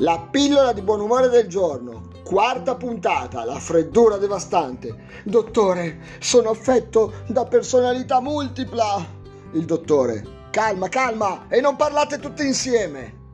La pillola di buon umore del giorno. Quarta puntata, la freddura devastante. Dottore, sono affetto da personalità multipla. Il dottore, calma, calma, e non parlate tutti insieme.